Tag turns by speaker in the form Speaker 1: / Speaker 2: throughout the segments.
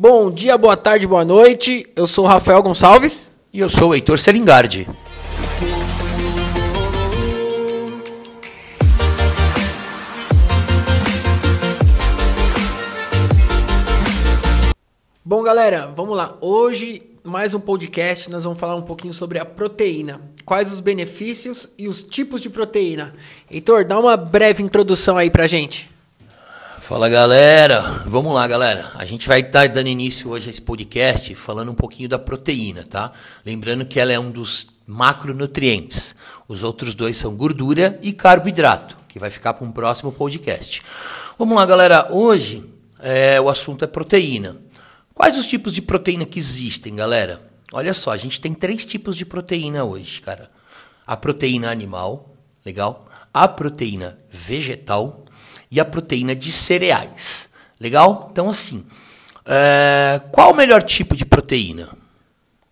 Speaker 1: Bom dia, boa tarde, boa noite. Eu sou o Rafael Gonçalves.
Speaker 2: E eu sou o Heitor Selingardi.
Speaker 1: Bom, galera, vamos lá. Hoje, mais um podcast, nós vamos falar um pouquinho sobre a proteína. Quais os benefícios e os tipos de proteína. Heitor, dá uma breve introdução aí pra gente.
Speaker 2: Fala galera, vamos lá galera. A gente vai estar dando início hoje a esse podcast falando um pouquinho da proteína, tá? Lembrando que ela é um dos macronutrientes. Os outros dois são gordura e carboidrato, que vai ficar para um próximo podcast. Vamos lá galera, hoje é, o assunto é proteína. Quais os tipos de proteína que existem, galera? Olha só, a gente tem três tipos de proteína hoje, cara. A proteína animal, legal? A proteína vegetal e a proteína de cereais, legal? Então, assim, é, qual o melhor tipo de proteína?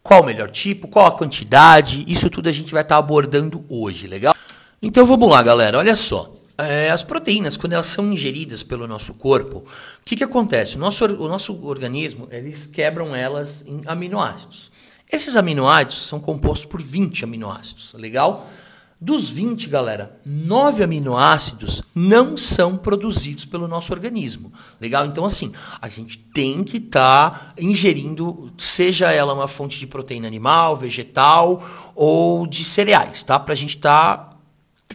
Speaker 2: Qual o melhor tipo? Qual a quantidade? Isso tudo a gente vai estar tá abordando hoje, legal? Então vamos lá, galera. Olha só. É, as proteínas, quando elas são ingeridas pelo nosso corpo, o que, que acontece? O nosso, o nosso organismo, eles quebram elas em aminoácidos. Esses aminoácidos são compostos por 20 aminoácidos, legal? Dos 20, galera, 9 aminoácidos não são produzidos pelo nosso organismo. Legal? Então, assim, a gente tem que estar tá ingerindo, seja ela uma fonte de proteína animal, vegetal ou de cereais, tá? Pra gente estar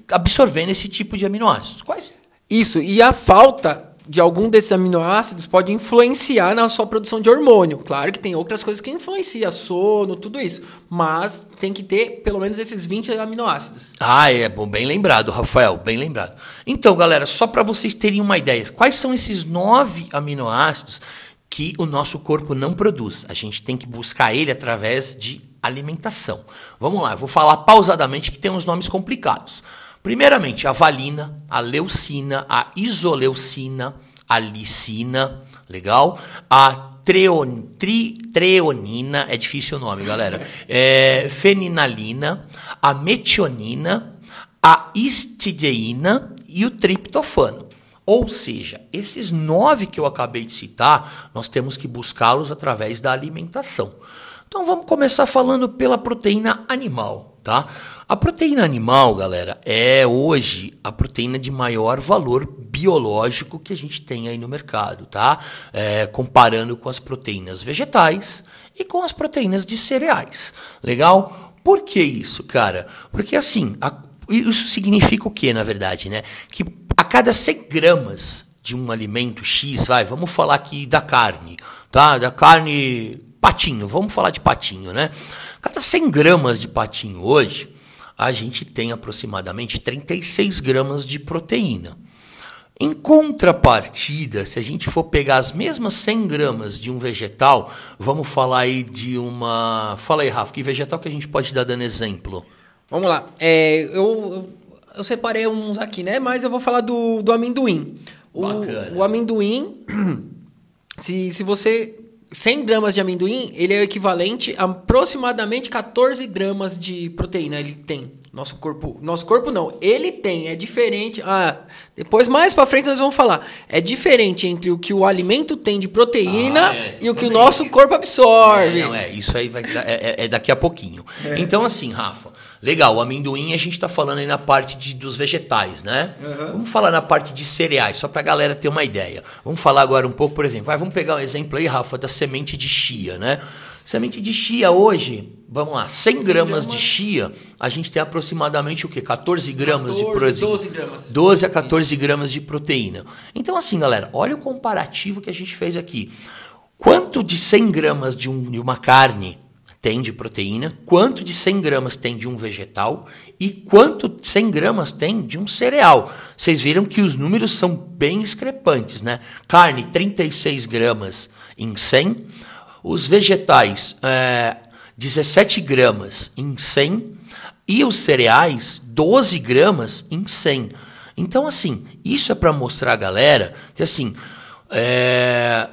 Speaker 2: tá absorvendo esse tipo de aminoácidos.
Speaker 1: Quais? Isso, e a falta de algum desses aminoácidos pode influenciar na sua produção de hormônio. Claro que tem outras coisas que influenciam, sono, tudo isso. Mas tem que ter pelo menos esses 20 aminoácidos.
Speaker 2: Ah, é bom, bem lembrado, Rafael, bem lembrado. Então, galera, só para vocês terem uma ideia, quais são esses nove aminoácidos que o nosso corpo não produz? A gente tem que buscar ele através de alimentação. Vamos lá, eu vou falar pausadamente que tem uns nomes complicados. Primeiramente, a valina, a leucina, a isoleucina, a licina, legal? A treon, tri, treonina, é difícil o nome, galera. É, feninalina, a metionina, a histideína e o triptofano. Ou seja, esses nove que eu acabei de citar, nós temos que buscá-los através da alimentação. Então vamos começar falando pela proteína animal, tá? A proteína animal, galera, é hoje a proteína de maior valor biológico que a gente tem aí no mercado, tá? É, comparando com as proteínas vegetais e com as proteínas de cereais. Legal? Por que isso, cara? Porque assim, a, isso significa o que, na verdade, né? Que a cada 100 gramas de um alimento X, vai, vamos falar aqui da carne, tá? Da carne patinho, vamos falar de patinho, né? Cada 100 gramas de patinho hoje, a gente tem aproximadamente 36 gramas de proteína. Em contrapartida, se a gente for pegar as mesmas 100 gramas de um vegetal, vamos falar aí de uma. Fala aí, Rafa, que vegetal que a gente pode dar dando exemplo?
Speaker 1: Vamos lá. É, eu, eu separei uns aqui, né? Mas eu vou falar do, do amendoim. O, Bacana. o amendoim, se, se você 100 gramas de amendoim, ele é o equivalente a aproximadamente 14 gramas de proteína. Ele tem. Nosso corpo, nosso corpo não, ele tem, é diferente. Ah, depois mais para frente nós vamos falar. É diferente entre o que o alimento tem de proteína ah, é, e o que o nosso corpo absorve.
Speaker 2: É, não, é, isso aí vai é, é, é daqui a pouquinho. É. Então assim, Rafa, legal, o amendoim a gente está falando aí na parte de, dos vegetais, né? Uhum. Vamos falar na parte de cereais, só para a galera ter uma ideia. Vamos falar agora um pouco, por exemplo, vai, vamos pegar um exemplo aí, Rafa, da semente de chia, né? Semente de chia hoje, vamos lá, 100 gramas de chia, a gente tem aproximadamente o quê? 14 gramas 14, de proteína. 12 gramas. 12 a 14 gramas de proteína. Então, assim, galera, olha o comparativo que a gente fez aqui. Quanto de 100 gramas de, um, de uma carne tem de proteína, quanto de 100 gramas tem de um vegetal e quanto 100 gramas tem de um cereal. Vocês viram que os números são bem discrepantes, né? Carne, 36 gramas em 100 os vegetais, é, 17 gramas em 100 e os cereais, 12 gramas em 100. Então, assim, isso é para mostrar a galera que, assim, é,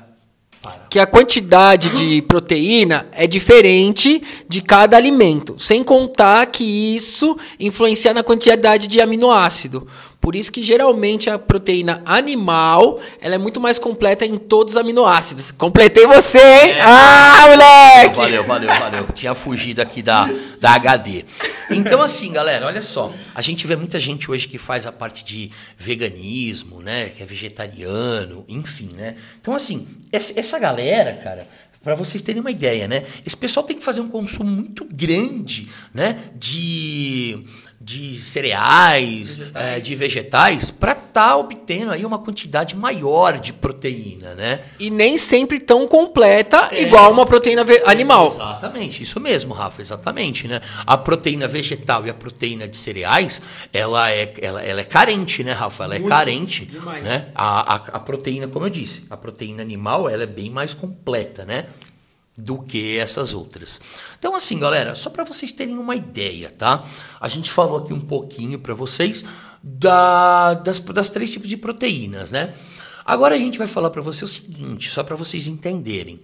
Speaker 1: que a quantidade de proteína é diferente de cada alimento, sem contar que isso influencia na quantidade de aminoácido. Por isso que geralmente a proteína animal ela é muito mais completa em todos os aminoácidos. Completei você, hein? É. Ah, moleque!
Speaker 2: Valeu, valeu, valeu. Tinha fugido aqui da, da HD. Então, assim, galera, olha só. A gente vê muita gente hoje que faz a parte de veganismo, né? Que é vegetariano, enfim, né? Então, assim, essa galera, cara, para vocês terem uma ideia, né? Esse pessoal tem que fazer um consumo muito grande, né? De de cereais, vegetais. É, de vegetais, para estar tá obtendo aí uma quantidade maior de proteína, né?
Speaker 1: E nem sempre tão completa é, igual uma proteína animal.
Speaker 2: Exatamente, isso mesmo, Rafa, exatamente, né? A proteína vegetal e a proteína de cereais, ela é, ela, ela é carente, né, Rafa? Ela é Muito carente, demais. né? A, a, a proteína, como eu disse, a proteína animal, ela é bem mais completa, né? Do que essas outras. Então, assim, galera, só para vocês terem uma ideia, tá? A gente falou aqui um pouquinho para vocês da, das, das três tipos de proteínas, né? Agora a gente vai falar para você o seguinte, só para vocês entenderem.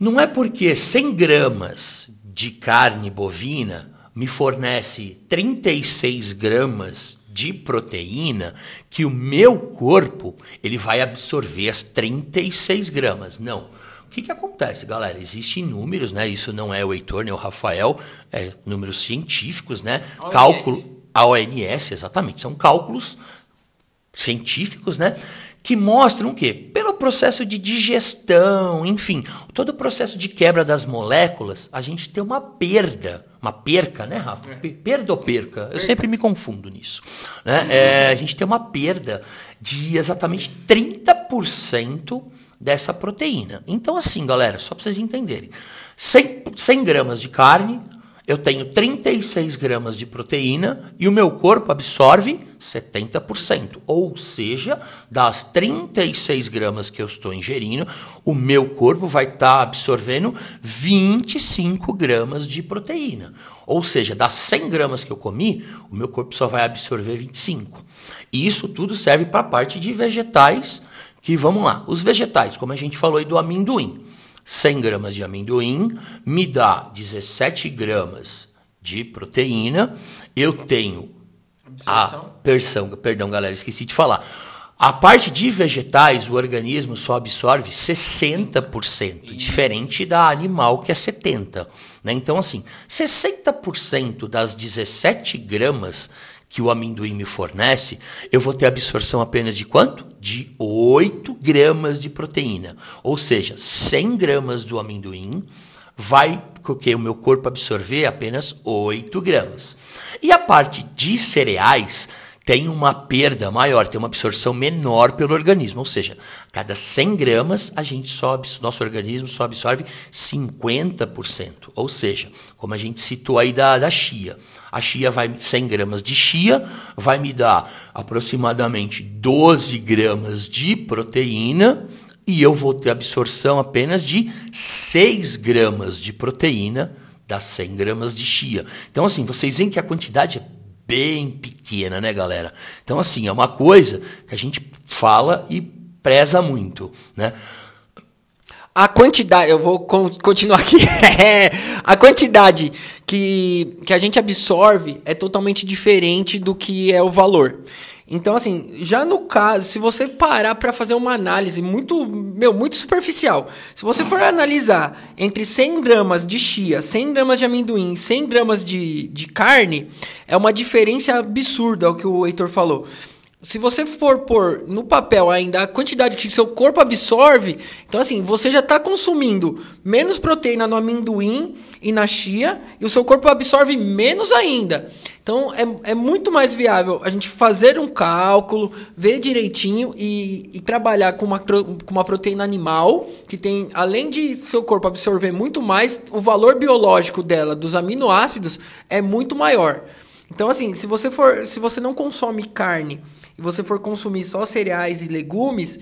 Speaker 2: Não é porque 100 gramas de carne bovina me fornece 36 gramas de proteína que o meu corpo ele vai absorver as 36 gramas. Não. O que, que acontece, galera? Existem números, né? Isso não é o Heitor nem o Rafael, é números científicos, né? ONS. Cálculo. A ONS, exatamente. São cálculos científicos, né? Que mostram o quê? Pelo processo de digestão, enfim, todo o processo de quebra das moléculas, a gente tem uma perda. Uma perca, né, Rafa? É. Perda ou perca? Eu sempre me confundo nisso. Né? É, a gente tem uma perda de exatamente 30% dessa proteína. Então, assim, galera, só para vocês entenderem: 100, 100 gramas de carne, eu tenho 36 gramas de proteína e o meu corpo absorve 70%. Ou seja, das 36 gramas que eu estou ingerindo, o meu corpo vai estar tá absorvendo 25 gramas de proteína. Ou seja, das 100 gramas que eu comi, o meu corpo só vai absorver 25. E isso tudo serve para a parte de vegetais que vamos lá, os vegetais, como a gente falou aí do amendoim. 100 gramas de amendoim me dá 17 gramas de proteína. Eu tenho a persão, perdão, galera, esqueci de falar. A parte de vegetais, o organismo só absorve 60%, diferente da animal que é 70%. Né? Então, assim, 60% das 17 gramas que o amendoim me fornece, eu vou ter absorção apenas de quanto? De 8 gramas de proteína. Ou seja, 100 gramas do amendoim vai o meu corpo absorver apenas 8 gramas. E a parte de cereais tem uma perda maior, tem uma absorção menor pelo organismo. Ou seja, cada 100 gramas, a gente sobe, nosso organismo só absorve 50%. Ou seja, como a gente citou aí da, da chia. A chia vai, 100 gramas de chia, vai me dar aproximadamente 12 gramas de proteína e eu vou ter absorção apenas de 6 gramas de proteína das 100 gramas de chia. Então, assim, vocês veem que a quantidade é bem pequena, né, galera? Então, assim, é uma coisa que a gente fala e preza muito, né?
Speaker 1: A quantidade, eu vou continuar aqui. a quantidade que, que a gente absorve é totalmente diferente do que é o valor. Então, assim, já no caso, se você parar para fazer uma análise muito, meu, muito superficial, se você for analisar entre 100 gramas de chia, 100 gramas de amendoim, 100 gramas de, de carne, é uma diferença absurda, é o que o Heitor falou se você for pôr no papel ainda a quantidade que seu corpo absorve, então assim, você já está consumindo menos proteína no amendoim e na chia, e o seu corpo absorve menos ainda. Então é, é muito mais viável a gente fazer um cálculo, ver direitinho e, e trabalhar com uma, com uma proteína animal, que tem, além de seu corpo absorver muito mais, o valor biológico dela, dos aminoácidos, é muito maior. Então, assim, se você for. Se você não consome carne e você for consumir só cereais e legumes,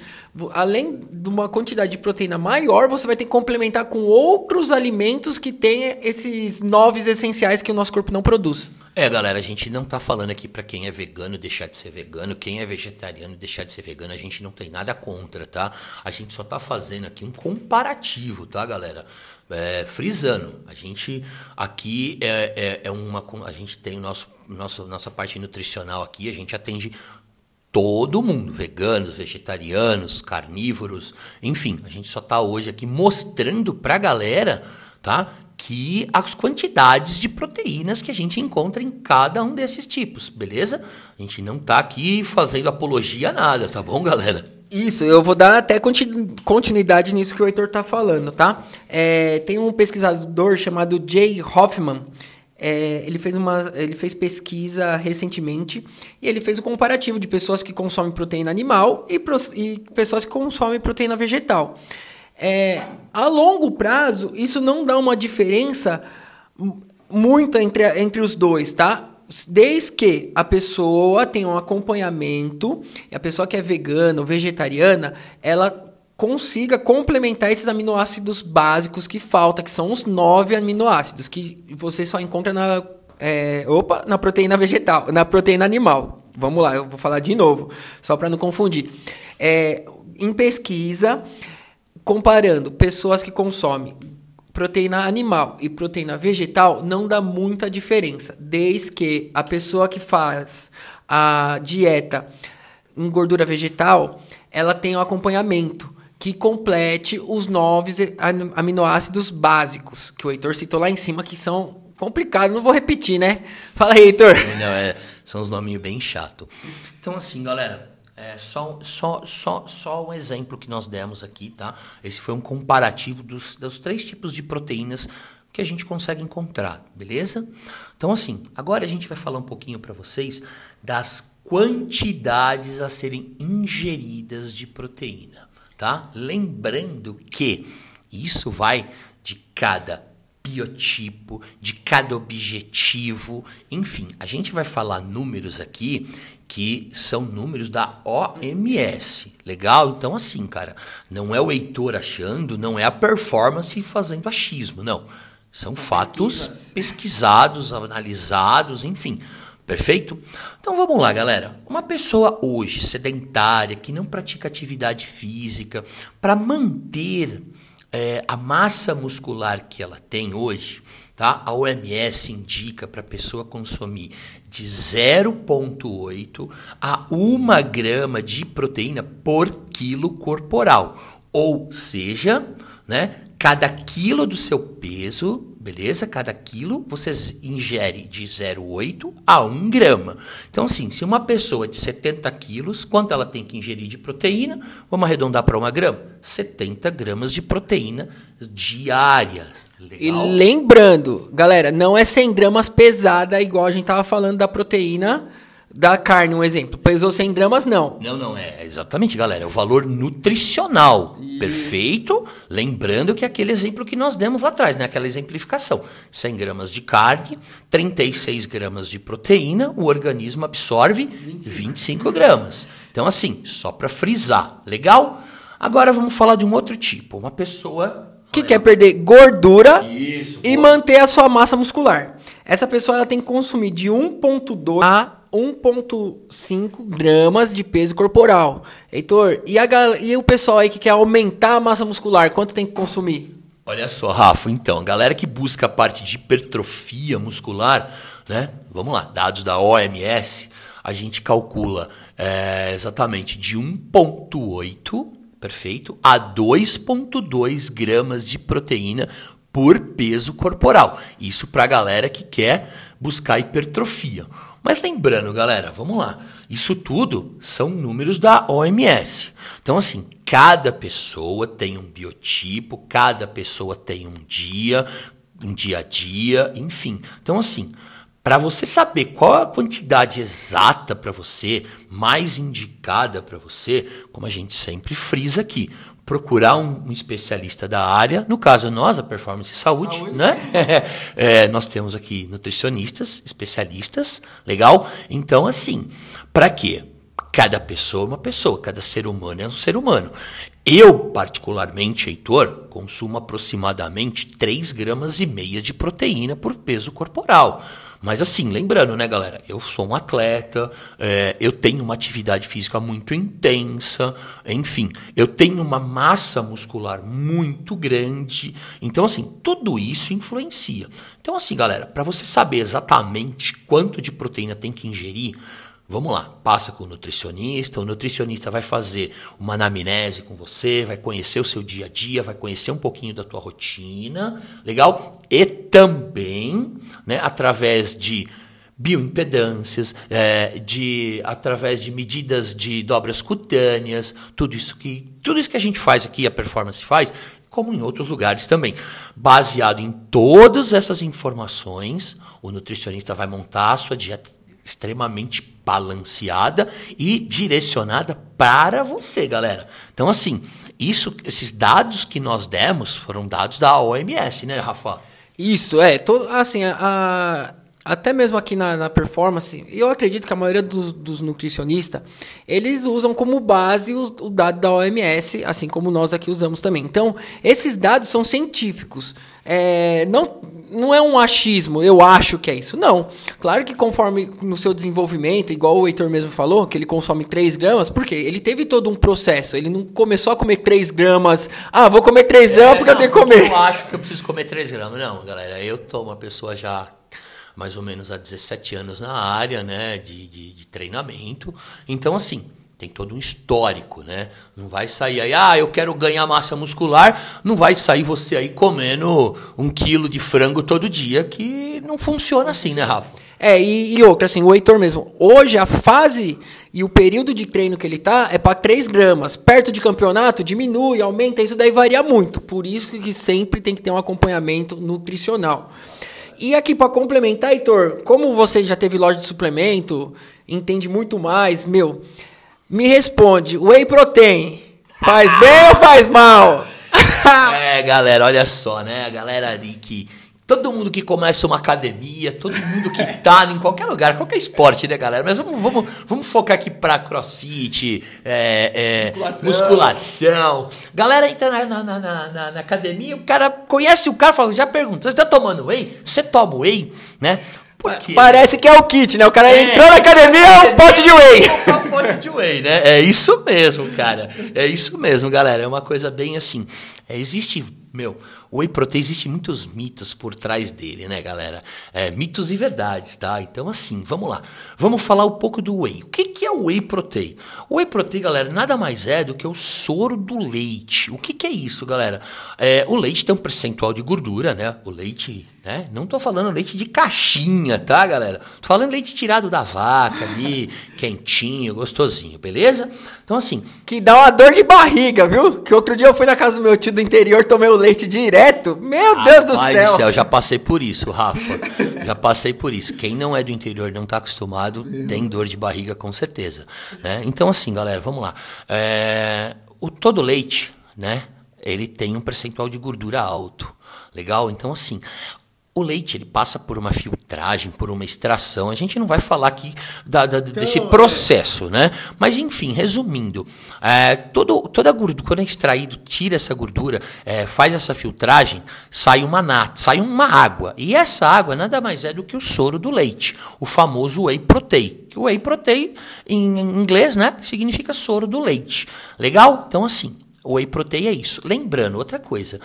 Speaker 1: além de uma quantidade de proteína maior, você vai ter que complementar com outros alimentos que têm esses novos essenciais que o nosso corpo não produz.
Speaker 2: É, galera, a gente não tá falando aqui para quem é vegano deixar de ser vegano, quem é vegetariano deixar de ser vegano, a gente não tem nada contra, tá? A gente só tá fazendo aqui um comparativo, tá, galera? É, frisando, a gente aqui é, é, é uma. A gente tem o nosso, nosso, nossa parte nutricional aqui, a gente atende todo mundo, veganos, vegetarianos, carnívoros, enfim, a gente só está hoje aqui mostrando para a galera, tá? Que as quantidades de proteínas que a gente encontra em cada um desses tipos, beleza? A gente não está aqui fazendo apologia a nada, tá bom, galera?
Speaker 1: Isso, eu vou dar até continuidade nisso que o Heitor está falando, tá? É, tem um pesquisador chamado Jay Hoffman, é, ele, fez uma, ele fez pesquisa recentemente e ele fez o um comparativo de pessoas que consomem proteína animal e, pro, e pessoas que consomem proteína vegetal. É, a longo prazo, isso não dá uma diferença muita entre, entre os dois, tá? Desde que a pessoa tenha um acompanhamento, a pessoa que é vegana ou vegetariana, ela consiga complementar esses aminoácidos básicos que falta, que são os nove aminoácidos que você só encontra na é, opa, na proteína vegetal, na proteína animal. Vamos lá, eu vou falar de novo, só para não confundir. É, em pesquisa, comparando pessoas que consomem proteína animal e proteína vegetal, não dá muita diferença, desde que a pessoa que faz a dieta em gordura vegetal, ela tem o acompanhamento que complete os nove aminoácidos básicos que o Heitor citou lá em cima, que são complicados. Não vou repetir, né? Fala aí, Heitor.
Speaker 2: Não, é, são os nominhos bem chato. Então, assim, galera, é só, só, só, só um exemplo que nós demos aqui, tá? Esse foi um comparativo dos, dos três tipos de proteínas que a gente consegue encontrar, beleza? Então, assim, agora a gente vai falar um pouquinho para vocês das quantidades a serem ingeridas de proteína tá? Lembrando que isso vai de cada biotipo, de cada objetivo, enfim, a gente vai falar números aqui que são números da OMS. Legal? Então, assim, cara, não é o Heitor achando, não é a performance fazendo achismo, não. São, são fatos pesquisas. pesquisados, analisados, enfim. Perfeito? Então vamos lá, galera. Uma pessoa hoje sedentária, que não pratica atividade física, para manter é, a massa muscular que ela tem hoje, tá? A OMS indica para a pessoa consumir de 0,8 a 1 grama de proteína por quilo corporal. Ou seja, né, cada quilo do seu peso Beleza? Cada quilo você ingere de 0,8 a 1 grama. Então, assim, se uma pessoa de 70 quilos, quanto ela tem que ingerir de proteína? Vamos arredondar para 1 grama? 70 gramas de proteína diária.
Speaker 1: Legal. E lembrando, galera, não é 100 gramas pesada, igual a gente tava falando da proteína da carne, um exemplo. Pesou 100 gramas, não.
Speaker 2: Não, não, é exatamente, galera. É o valor nutricional. Perfeito? Lembrando que é aquele exemplo que nós demos lá atrás, né? Aquela exemplificação. 100 gramas de carne, 36 gramas de proteína, o organismo absorve 25, 25 gramas. Então, assim, só para frisar. Legal? Agora vamos falar de um outro tipo. Uma pessoa
Speaker 1: que quer perder gordura Isso, e boa. manter a sua massa muscular. Essa pessoa ela tem que consumir de 1,2 a 1,5 gramas de peso corporal. Heitor, e, a, e o pessoal aí que quer aumentar a massa muscular, quanto tem que consumir?
Speaker 2: Olha só, Rafa, então, a galera que busca a parte de hipertrofia muscular, né? Vamos lá, dados da OMS, a gente calcula é, exatamente de 1,8, perfeito, a 2,2 gramas de proteína por peso corporal. Isso para a galera que quer buscar hipertrofia. Mas lembrando, galera, vamos lá. Isso tudo são números da OMS. Então, assim, cada pessoa tem um biotipo, cada pessoa tem um dia, um dia a dia, enfim. Então, assim, para você saber qual a quantidade exata para você, mais indicada para você, como a gente sempre frisa aqui, procurar um, um, especialista da área, no caso nós, a Performance Saúde, Saúde. né? é, nós temos aqui nutricionistas, especialistas, legal? Então, assim, para quê? Cada pessoa é uma pessoa, cada ser humano é um ser humano. Eu, particularmente, Heitor, consumo aproximadamente 3 gramas e meia de proteína por peso corporal. Mas assim, lembrando, né, galera? Eu sou um atleta, é, eu tenho uma atividade física muito intensa, enfim, eu tenho uma massa muscular muito grande. Então, assim, tudo isso influencia. Então, assim, galera, para você saber exatamente quanto de proteína tem que ingerir, Vamos lá, passa com o nutricionista, o nutricionista vai fazer uma anamnese com você, vai conhecer o seu dia a dia, vai conhecer um pouquinho da tua rotina, legal? E também, né, através de bioimpedâncias, é, de através de medidas de dobras cutâneas, tudo isso que tudo isso que a gente faz aqui, a performance faz, como em outros lugares também. Baseado em todas essas informações, o nutricionista vai montar a sua dieta extremamente balanceada e direcionada para você, galera. Então, assim, isso, esses dados que nós demos foram dados da OMS, né, Rafa?
Speaker 1: Isso, é. Assim, a, até mesmo aqui na, na, performance, eu acredito que a maioria dos, dos nutricionistas, eles usam como base o, o, dado da OMS, assim como nós aqui usamos também. Então, esses dados são científicos. É, não, não é um achismo, eu acho que é isso. Não. Claro que conforme no seu desenvolvimento, igual o Heitor mesmo falou, que ele consome 3 gramas, porque ele teve todo um processo. Ele não começou a comer 3 gramas. Ah, vou comer 3 gramas é, porque não, eu tenho que comer.
Speaker 2: Eu acho que eu preciso comer 3 gramas. Não, galera, eu tô uma pessoa já mais ou menos há 17 anos na área né, de, de, de treinamento. Então, assim, tem todo um histórico, né? Não vai sair aí, ah, eu quero ganhar massa muscular, não vai sair você aí comendo um quilo de frango todo dia, que não funciona assim, né, Rafa?
Speaker 1: É, e, e outra, assim, o Heitor mesmo, hoje a fase e o período de treino que ele tá é para 3 gramas. Perto de campeonato, diminui, aumenta, isso daí varia muito. Por isso que sempre tem que ter um acompanhamento nutricional. E aqui para complementar, Heitor, como você já teve loja de suplemento, entende muito mais, meu, me responde, whey protein faz bem ou faz mal?
Speaker 2: é, galera, olha só, né? A galera ali que Todo mundo que começa uma academia, todo mundo que tá em qualquer lugar, qualquer esporte, né, galera? Mas vamos, vamos, vamos focar aqui pra crossfit, é, é, musculação. musculação. Galera entra na, na, na, na, na academia, o cara conhece o cara fala, já pergunta, você tá tomando whey? Você toma whey? Né?
Speaker 1: Porque... Parece que é o kit, né? O cara é, entrou na academia, é um pote de whey.
Speaker 2: É um pote de whey, né? É isso mesmo, cara. É isso mesmo, galera. É uma coisa bem assim. É, existe, meu, o whey protein existe muitos mitos por trás dele, né, galera? É, mitos e verdades, tá? Então, assim, vamos lá. Vamos falar um pouco do whey. O que, que é o whey protein? O whey protein, galera, nada mais é do que o soro do leite. O que, que é isso, galera? É, o leite tem um percentual de gordura, né? O leite né? Não tô falando leite de caixinha, tá, galera? Tô falando leite tirado da vaca ali, quentinho, gostosinho, beleza? Então, assim.
Speaker 1: Que dá uma dor de barriga, viu? Que outro dia eu fui na casa do meu tio do interior, tomei o leite direto. Meu Deus do céu! do céu,
Speaker 2: já passei por isso, Rafa. já passei por isso. Quem não é do interior não tá acostumado, tem dor de barriga com certeza. Né? Então, assim, galera, vamos lá. É... O todo leite, né? Ele tem um percentual de gordura alto. Legal? Então, assim, o leite ele passa por uma filtragem, por uma extração. A gente não vai falar aqui da, da, então, desse é. processo, né? Mas enfim, resumindo, é, todo, toda a gordura, quando é extraído, tira essa gordura, é, faz essa filtragem, sai uma nata, sai uma água. E essa água nada mais é do que o soro do leite, o famoso whey protein. O whey protein, em inglês, né, significa soro do leite. Legal? Então assim, o whey protein é isso. Lembrando outra coisa,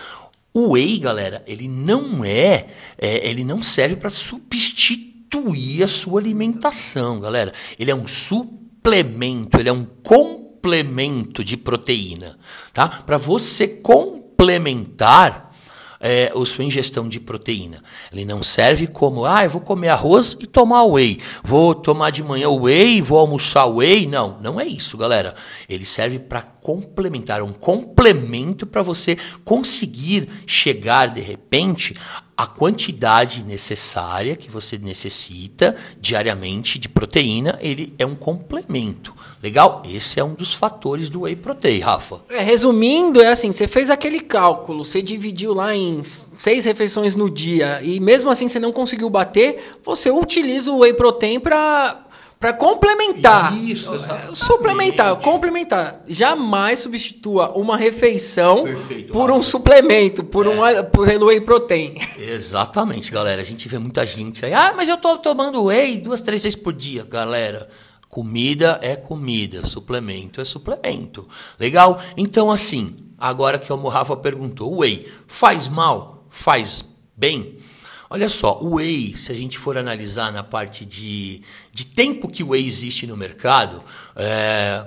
Speaker 2: o whey, galera, ele não é, é ele não serve para substituir a sua alimentação, galera. Ele é um suplemento, ele é um complemento de proteína, tá? Para você complementar é, a sua ingestão de proteína. Ele não serve como, ah, eu vou comer arroz e tomar whey. Vou tomar de manhã whey, vou almoçar whey. Não, não é isso, galera. Ele serve para complementar, um complemento para você conseguir chegar de repente a quantidade necessária que você necessita diariamente de proteína, ele é um complemento. Legal? Esse é um dos fatores do whey protein, Rafa.
Speaker 1: É, resumindo, é assim, você fez aquele cálculo, você dividiu lá em seis refeições no dia e mesmo assim você não conseguiu bater, você utiliza o whey protein para para complementar. Isso, exatamente. Suplementar, complementar. Jamais substitua uma refeição Perfeito, por um suplemento, por é. um por whey protein.
Speaker 2: Exatamente, galera. A gente vê muita gente aí. Ah, mas eu tô tomando whey duas, três vezes por dia, galera. Comida é comida, suplemento é suplemento. Legal? Então, assim, agora que o Rafa perguntou, whey faz mal? Faz bem? Olha só, o whey, se a gente for analisar na parte de, de tempo que o whey existe no mercado, é,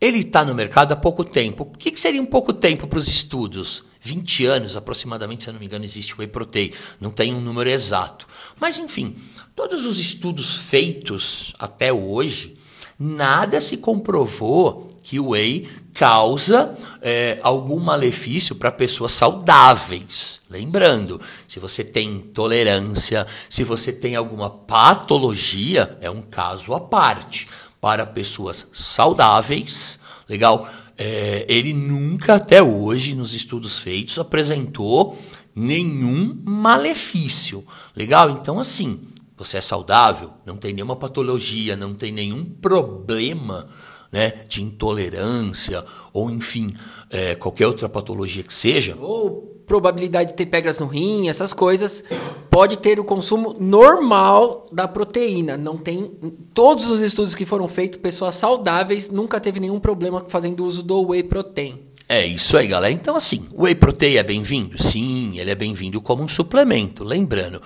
Speaker 2: ele está no mercado há pouco tempo. O que, que seria um pouco tempo para os estudos? 20 anos aproximadamente, se eu não me engano, existe o whey protein. Não tem um número exato. Mas, enfim, todos os estudos feitos até hoje, nada se comprovou que o whey causa é, algum malefício para pessoas saudáveis. Lembrando, se você tem intolerância, se você tem alguma patologia, é um caso à parte. Para pessoas saudáveis, legal? É, ele nunca até hoje, nos estudos feitos, apresentou nenhum malefício. Legal? Então, assim, você é saudável, não tem nenhuma patologia, não tem nenhum problema né, de intolerância, ou enfim, é, qualquer outra patologia que seja.
Speaker 1: Ou probabilidade de ter pedras no rim, essas coisas, pode ter o consumo normal da proteína. Não tem. Todos os estudos que foram feitos, pessoas saudáveis nunca teve nenhum problema fazendo uso do whey protein.
Speaker 2: É isso aí, galera. Então, assim, o whey protein é bem-vindo? Sim, ele é bem-vindo como um suplemento. Lembrando.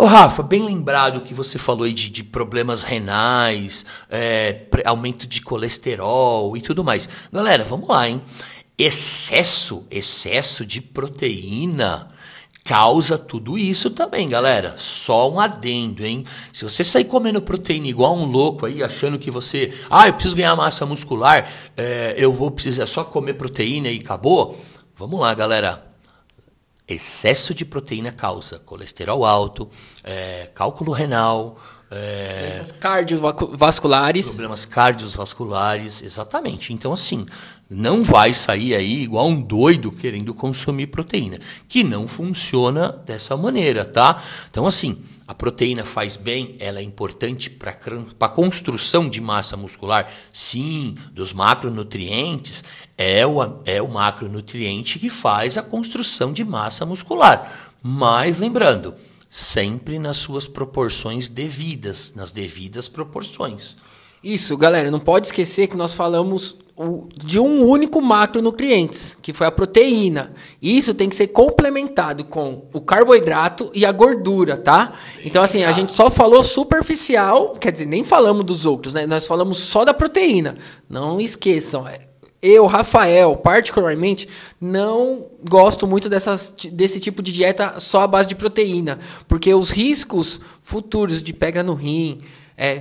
Speaker 2: O Rafa, bem lembrado que você falou aí de, de problemas renais, é, aumento de colesterol e tudo mais. Galera, vamos lá, hein? Excesso, excesso de proteína causa tudo isso também, galera. Só um adendo, hein? Se você sair comendo proteína igual um louco aí, achando que você, ah, eu preciso ganhar massa muscular, é, eu vou precisar só comer proteína e acabou. Vamos lá, galera. Excesso de proteína causa colesterol alto, é, cálculo renal,
Speaker 1: é, Doenças cardiovasculares.
Speaker 2: Problemas cardiovasculares, exatamente. Então, assim, não vai sair aí igual um doido querendo consumir proteína, que não funciona dessa maneira, tá? Então, assim, a proteína faz bem, ela é importante para a construção de massa muscular, sim, dos macronutrientes, é o, é o macronutriente que faz a construção de massa muscular. Mas lembrando, sempre nas suas proporções devidas, nas devidas proporções.
Speaker 1: Isso, galera, não pode esquecer que nós falamos de um único macronutrientes, que foi a proteína. Isso tem que ser complementado com o carboidrato e a gordura, tá? Então, assim, a gente só falou superficial, quer dizer, nem falamos dos outros, né? Nós falamos só da proteína. Não esqueçam, é, eu, Rafael, particularmente, não gosto muito dessas, desse tipo de dieta só à base de proteína, porque os riscos futuros de pedra no rim, é,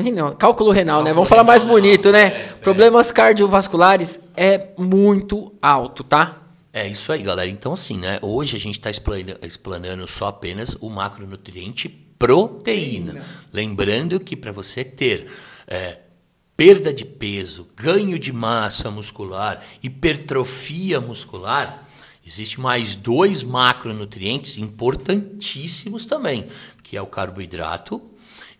Speaker 1: rim não, cálculo renal, cálculo né? Vamos falar mais bonito, né? É, Problemas cardiovasculares é muito alto, tá?
Speaker 2: É isso aí, galera. Então, assim, né? Hoje a gente está explanando só apenas o macronutriente proteína. proteína. Lembrando que para você ter é, perda de peso, ganho de massa muscular, hipertrofia muscular, existe mais dois macronutrientes importantíssimos também, que é o carboidrato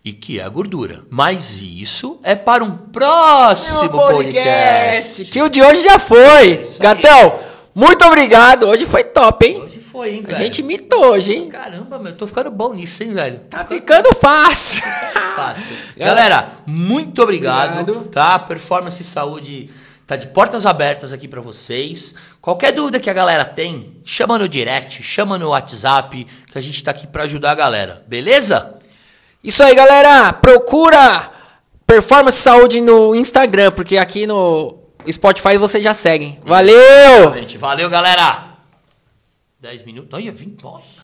Speaker 2: e que é a gordura. Mas isso é para um próximo podcast, podcast,
Speaker 1: Que o de hoje já foi. Gatão, muito obrigado. Hoje foi top, hein?
Speaker 2: Hoje foi, hein,
Speaker 1: velho? A gente imitou hoje, hein?
Speaker 2: Caramba, meu, tô ficando bom nisso, hein, velho?
Speaker 1: Tá ficando fácil.
Speaker 2: fácil. Galera, muito obrigado, obrigado. tá? Performance e saúde tá de portas abertas aqui para vocês. Qualquer dúvida que a galera tem, chama no direct, chama no WhatsApp, que a gente tá aqui para ajudar a galera. Beleza?
Speaker 1: Isso aí, galera. Procura Performance Saúde no Instagram, porque aqui no Spotify vocês já seguem. Valeu!
Speaker 2: Valeu, galera! 10 minutos. Olha, 20. Nossa.